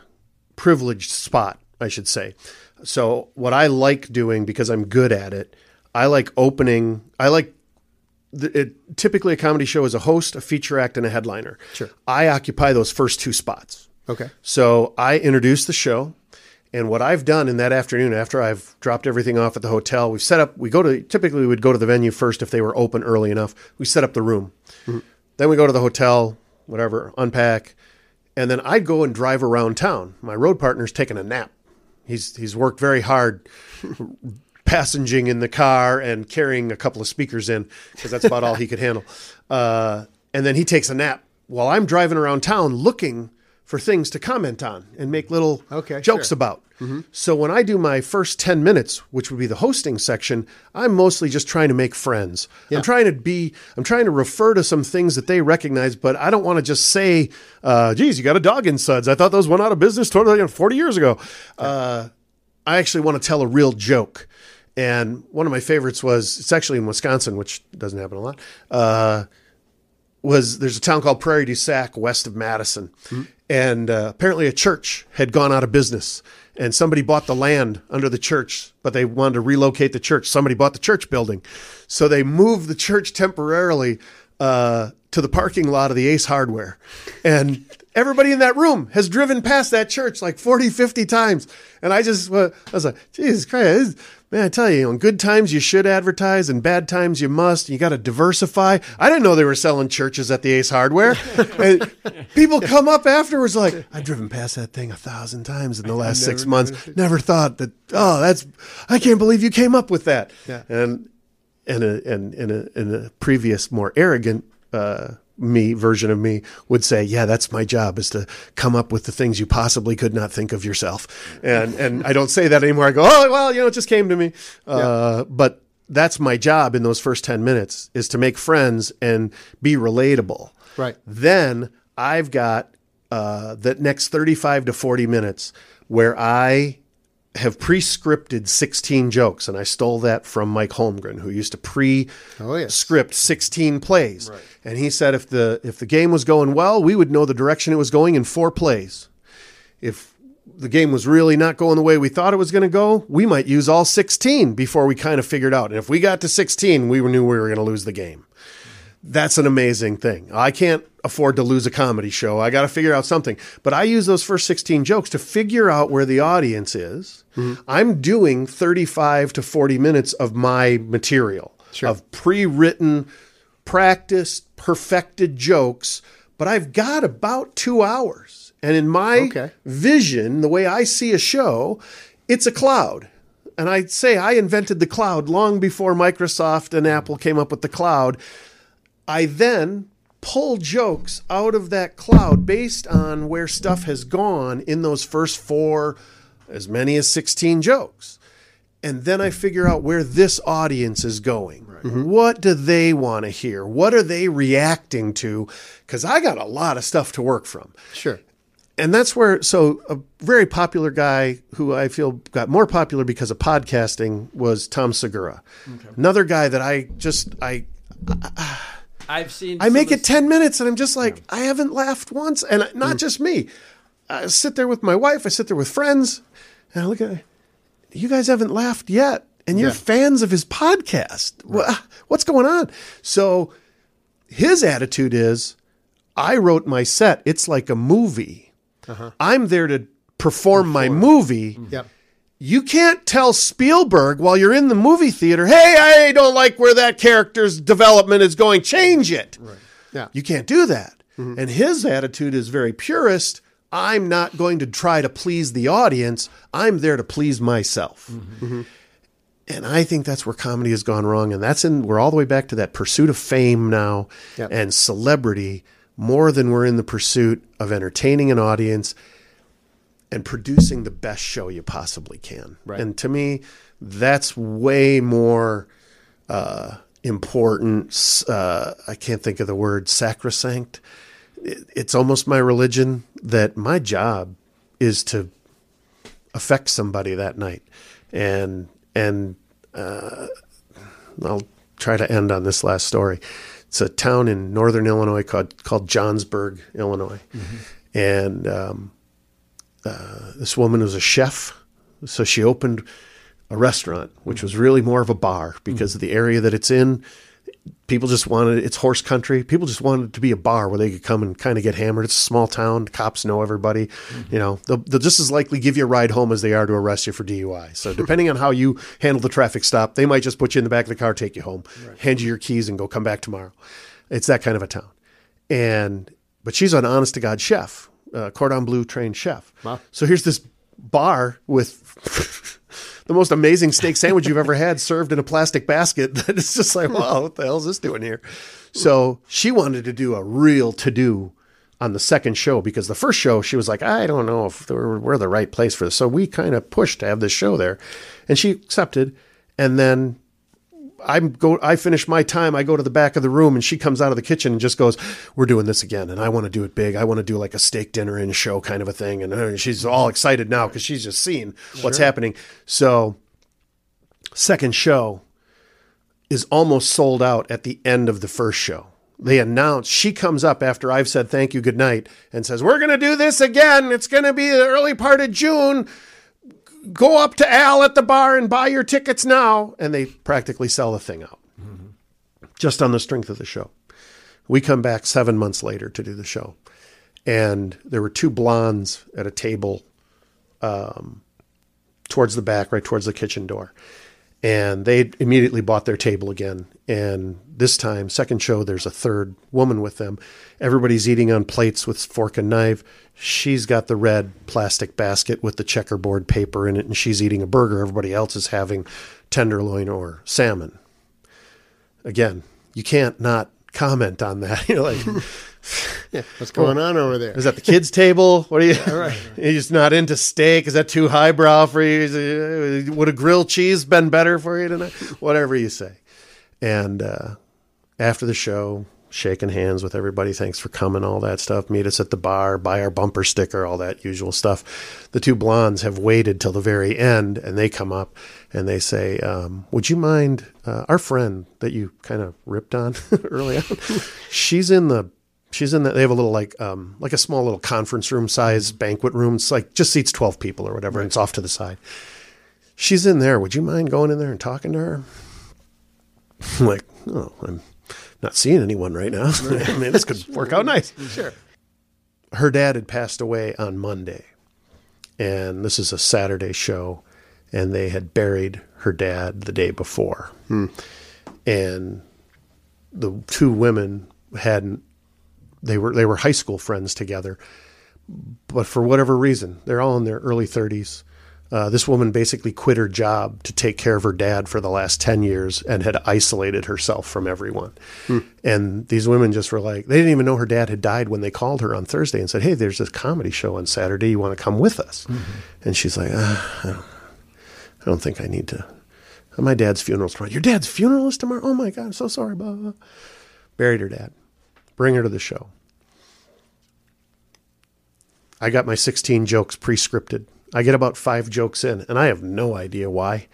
privileged spot, I should say. So what I like doing because I'm good at it, I like opening. I like the, it, typically a comedy show is a host, a feature act, and a headliner. Sure. I occupy those first two spots. Okay. So I introduce the show. And what I've done in that afternoon, after I've dropped everything off at the hotel, we've set up, we go to, typically we would go to the venue first if they were open early enough. We set up the room. Then we go to the hotel, whatever, unpack. And then I'd go and drive around town. My road partner's taking a nap. He's, he's worked very hard <laughs> passenging in the car and carrying a couple of speakers in because that's about all he could handle. Uh, and then he takes a nap while I'm driving around town looking for things to comment on and make little Okay, jokes sure. about. So when I do my first 10 minutes, which would be the hosting section, I'm mostly just trying to make friends. I'm trying to be, I'm trying to refer to some things that they recognize, but I don't want to just say, uh, geez, you got a Dog 'n Suds. I thought those went out of business totally 40 years ago. Uh, I actually want to tell a real joke. And one of my favorites was, it's actually in Wisconsin, which doesn't happen a lot. Uh, was there's a town called Prairie du Sac west of Madison, and uh, apparently a church had gone out of business, and somebody bought the land under the church, but they wanted to relocate the church. Somebody bought the church building, so they moved the church temporarily uh, to the parking lot of the Ace Hardware, and everybody in that room has driven past that church like 40, 50 times, and I just uh, I was like, Jesus Christ. Man, I tell you, in good times you should advertise, and bad times you must. You got to diversify. I didn't know they were selling churches at the Ace Hardware. <laughs> and people come up afterwards like, "I've driven past that thing a thousand times in the last six months. Never thought that. Oh, that's. I can't believe you came up with that." Yeah. And and a, and in a, in a previous more arrogant uh, me version of me would say, "Yeah, that's my job is to come up with the things you possibly could not think of yourself." And and I don't say that anymore. I go, "Oh, well, you know, it just came to me." Uh, but that's my job in those first 10 minutes is to make friends and be relatable. Right. Then I've got uh, the next 35 to 40 minutes where I have pre-scripted 16 jokes and I stole that from Mike Holmgren who used to pre Oh, yes. script 16 plays. And he said if the if the game was going well, we would know the direction it was going in four plays. If the game was really not going the way we thought it was going to go, we might use all 16 before we kind of figured out. And if we got to 16, we knew we were going to lose the game. That's an amazing thing. I can't afford to lose a comedy show. I got to figure out something. But I use those first 16 jokes to figure out where the audience is. Mm-hmm. I'm doing 35 to 40 minutes of my material, of pre written, practiced, perfected jokes. But I've got about two hours. And in my Okay. vision, the way I see a show, it's a cloud. And I'd say I invented the cloud long before Microsoft and Apple came up with the cloud. I then pull jokes out of that cloud based on where stuff has gone in those first four, as many as 16 jokes. And then I figure out where this audience is going. Mm-hmm. What do they want to hear? What are they reacting to? Because I got a lot of stuff to work from Sure. and that's where so a very popular guy who I feel got more popular because of podcasting was Tom Segura. Another guy that I just I I've seen. I make it 10 minutes and I'm just like I haven't laughed once and not mm. just me. I sit there with my wife, I sit there with friends and I look at you guys haven't laughed yet and you're Yeah. fans of his podcast. Wha- What's going on? So his attitude is I wrote my set. It's like a movie. Uh-huh. I'm there to perform my movie. Mm-hmm. Yep. You can't tell Spielberg while you're in the movie theater, hey, I don't like where that character's development is going. Change it. Yeah. You can't do that. Mm-hmm. And his attitude is very purist. I'm not going to try to please the audience. I'm there to please myself. Mm-hmm. Mm-hmm. And I think that's where comedy has gone wrong. And that's in, we're all the way back to that pursuit of fame now Yep. and celebrity more than we're in the pursuit of entertaining an audience and producing the best show you possibly can. Right. And to me, that's way more uh, important. Uh, I can't think of the word sacrosanct. It, it's almost my religion that my job is to affect somebody that night, and and uh, I'll try to end on this last story. It's a town in northern Illinois called called Johnsburg, Illinois, and um, uh, this woman was a chef, so she opened a restaurant, which was really more of a bar because of the area that it's in. People just wanted it's horse country. People just wanted it to be a bar where they could come and kind of get hammered. It's a small town. Cops know everybody. You know, they'll, they'll just as likely give you a ride home as they are to arrest you for DUI. So depending on how you handle the traffic stop, they might just put you in the back of the car, take you home, hand you your keys, and go come back tomorrow. It's that kind of a town. And but she's an honest to god chef, uh, cordon bleu trained chef. Wow. So here's this bar with <laughs> the most amazing steak sandwich you've ever had served in a plastic basket. <laughs> that is just like, wow, what the hell is this doing here? So she wanted to do a real to do on the second show because the first show she was like, I don't know if we're, we're the right place for this. So we kind of pushed to have this show there, and she accepted. And then I'm go. I finish my time. I go to the back of the room, and she comes out of the kitchen and just goes, "We're doing this again, and I want to do it big. I want to do like a steak dinner and show kind of a thing." And uh, she's all excited now because she's just seen what's happening. So, second show is almost sold out at the end of the first show. They announce she comes up after I've said thank you, good night, and says, We're going to do this again. It's going to be the early part of June. Go up to Al at the bar and buy your tickets now. And they practically sell the thing out just on the strength of the show. We come back seven months later to do the show. And there were two blondes at a table um, towards the back, right towards the kitchen door and they immediately bought their table again. And this time, second show, there's a third woman with them. Everybody's eating on plates with fork and knife. She's got the red plastic basket with the checkerboard paper in it, and she's eating a burger. Everybody else is having tenderloin or salmon. Again, you can't not comment on that. <laughs> You're like, <laughs> What's going on over there? is that the kids' table? What are you? You're just <laughs> not into steak? Is that too highbrow for you? It- Would a grilled cheese been better for you tonight? Whatever you say. And uh, after the show, shaking hands with everybody. Thanks for coming. All that stuff. Meet us at the bar. Buy our bumper sticker. All that usual stuff. The two blondes have waited till the very end, and they come up and they say, um, "Would you mind uh, our friend that you kind of ripped on <laughs> early on? She's in the." She's in the, they have a little like, um, like a small little conference room size banquet room. It's like just seats 12 people or whatever. And it's off to the side. She's in there. Would you mind going in there and talking to her? I'm like, oh, I'm not seeing anyone right now. <laughs> I mean, this could work out nice. <laughs> Sure. Her dad had passed away on Monday, and this is a Saturday show, and they had buried her dad the day before. And the two women hadn't they were they were high school friends together. But for whatever reason they're all in their early 30s uh, this woman basically quit her job to take care of her dad for the last 10 years and had isolated herself from everyone. And these women just were like they didn't even know her dad had died when they called her on thursday and said hey there's this comedy show on saturday. You want to come with us? And she's like uh, I, don't, I don't think i need to. My dad's funeral's tomorrow. Your dad's funeral is tomorrow? Oh my god i'm so sorry blah, blah, blah. buried her dad bring her to the show. I got my 16 jokes pre scripted. I get about five jokes in, and I have no idea why.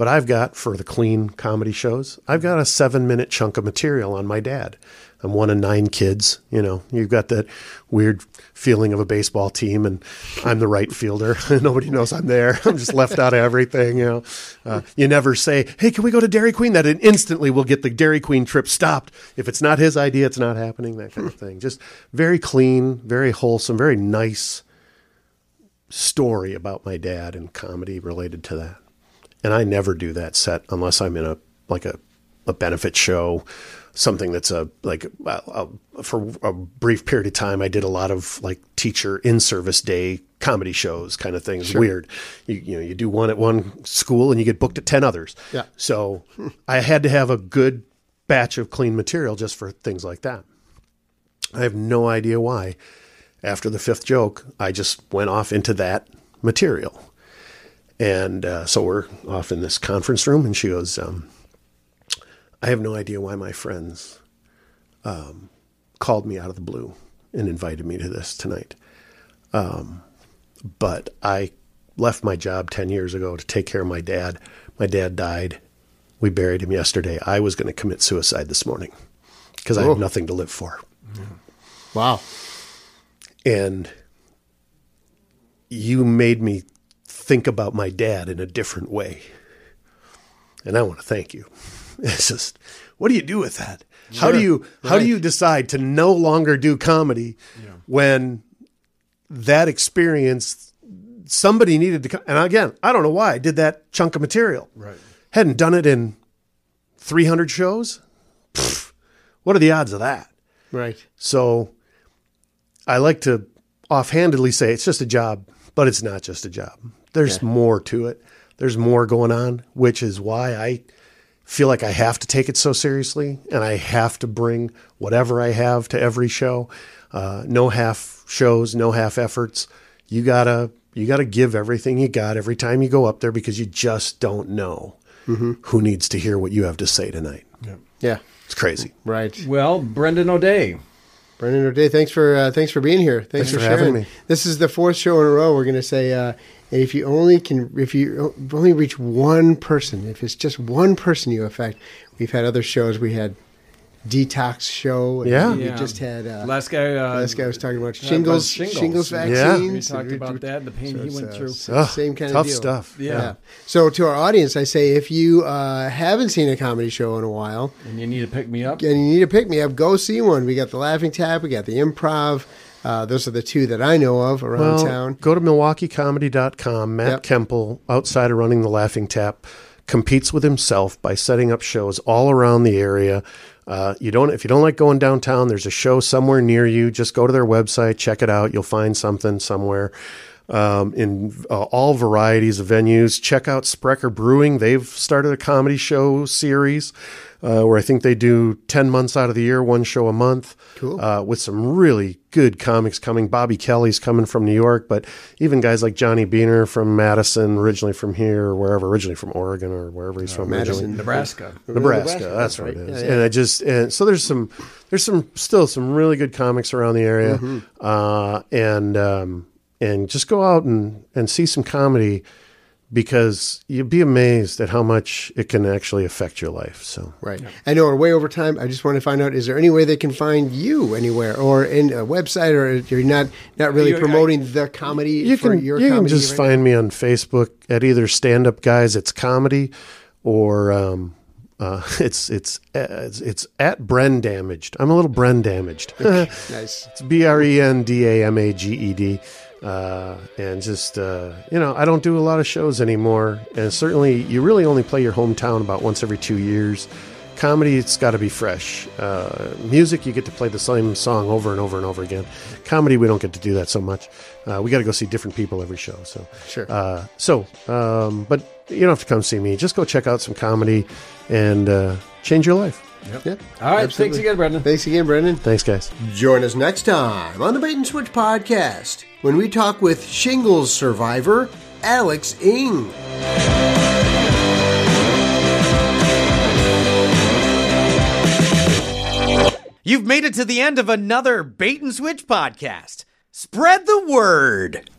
But I've got, for the clean comedy shows, I've got a seven minute chunk of material on my dad. I'm one of nine kids. You know, you've got that weird feeling of a baseball team, and I'm the right fielder. <laughs> Nobody knows I'm there. I'm just left out of everything. You know, uh, you never say, "Hey, can we go to Dairy Queen?" That instantly will get the Dairy Queen trip stopped. If it's not his idea, it's not happening. That kind of thing. Just very clean, very wholesome, very nice story about my dad and comedy related to that. And I never do that set unless I'm in a like a a benefit show, something that's a like uh, uh, for a brief period of time. I did a lot of like teacher in service day comedy shows, kind of things. Weird, you you know, you do one at one school and you get booked at ten others. Yeah. So I had to have a good batch of clean material just for things like that. I have no idea why. After the fifth joke, I just went off into that material. And uh, so we're off in this conference room, and she goes, um, I have no idea why my friends um, called me out of the blue and invited me to this tonight. Um, but I left my job 10 years ago to take care of my dad. My dad died. We buried him yesterday. I was going to commit suicide this morning because I have nothing to live for. Wow. and you made me think about my dad in a different way. And I want to thank you. <laughs> It's just, what do you do with that? How do you how do you decide to no longer do comedy when that experience somebody needed to come and again, I don't know why I did that chunk of material. Right. Hadn't done it in 300 shows. Pfft, what are the odds of that? Right. So I like to offhandedly say it's just a job, but it's not just a job. There's more to it. There's more going on, which is why I feel like I have to take it so seriously and I have to bring whatever I have to every show. Uh, no half shows, no half efforts. You gotta you gotta give everything you got every time you go up there because you just don't know who needs to hear what you have to say tonight. Yeah. It's crazy. Right. Well, Brendan O'Day. Brendan O'Day, thanks for uh, thanks for being here. Thanks, Thanks for, for having sharing. me. This is the fourth show in a row. We're going to say, uh, and if you only can, if you only reach one person, if it's just one person you affect, we've had other shows. We had detox show. and Yeah. we Yeah. just had. Uh, Last guy. Uh, last guy was talking about about shingles, shingles. shingles, Yeah. We talked about that, and the pain so he went uh, through. s- Ugh, same kind tough of tough stuff. Yeah. So to our audience, I say, if you uh, haven't seen a comedy show in a while, And you need to pick me up. and you need to pick me up, go see one. We got the Laughing Tap, we got the Improv. Uh, those are the two that I know of around Well, town. go to milwaukeecomedy.com. Matt Yep. Kemple, outside of running the Laughing Tap, competes with himself by setting up shows all around the area. Uh, you don't if you don't like going downtown, there's a show somewhere near you. Just go to their website, check it out. You'll find something somewhere. Um, in uh, all varieties of venues. Check out Sprecher Brewing. They've started a comedy show series uh, where I think they do 10 months out of the year, one show a month. Cool. Uh, with some really good comics coming. Bobby Kelly's coming from New York, but even guys like Johnny Beehner from Madison, originally from here, or wherever, originally from Oregon or wherever he's from. originally. Madison. Nebraska. Nebraska. Nebraska, that's, that's what it right. Yeah, yeah. And I just and so there's some there's some still some really good comics around the area, Mm-hmm. uh, and um, and just go out and and see some comedy because you'd be amazed at how much it can actually affect your life. So Right. I know we're way over time. I just want to find out: is there any way they can find you anywhere, or in a website, or you're not not really You- I- promoting the comedy you for can your you can just right find me on Facebook at either Stand Up Guys It's Comedy or um, uh, <laughs> it's it's uh, it's it's at Bren Damaged. I'm a little Bren Damaged. <laughs> Nice. It's B R E N D A M A G E D. Uh, and just, uh, you know, I don't do a lot of shows anymore. And certainly, you really only play your hometown about once every two years. Comedy, it's got to be fresh. Uh, music, you get to play the same song over and over and over again. Comedy, we don't get to do that so much. Uh, we got to go see different people every show. So, Sure. Uh, so, um, but you don't have to come see me. Just go check out some comedy and uh, change your life. Yeah. All right. Absolutely. Thanks again, Brendan. Thanks again, Brendan. Thanks, guys. Join us next time on the Bait and Switch podcast when we talk with shingles survivor Alex Ing. You've made it to the end of another Bait and Switch podcast. Spread the word.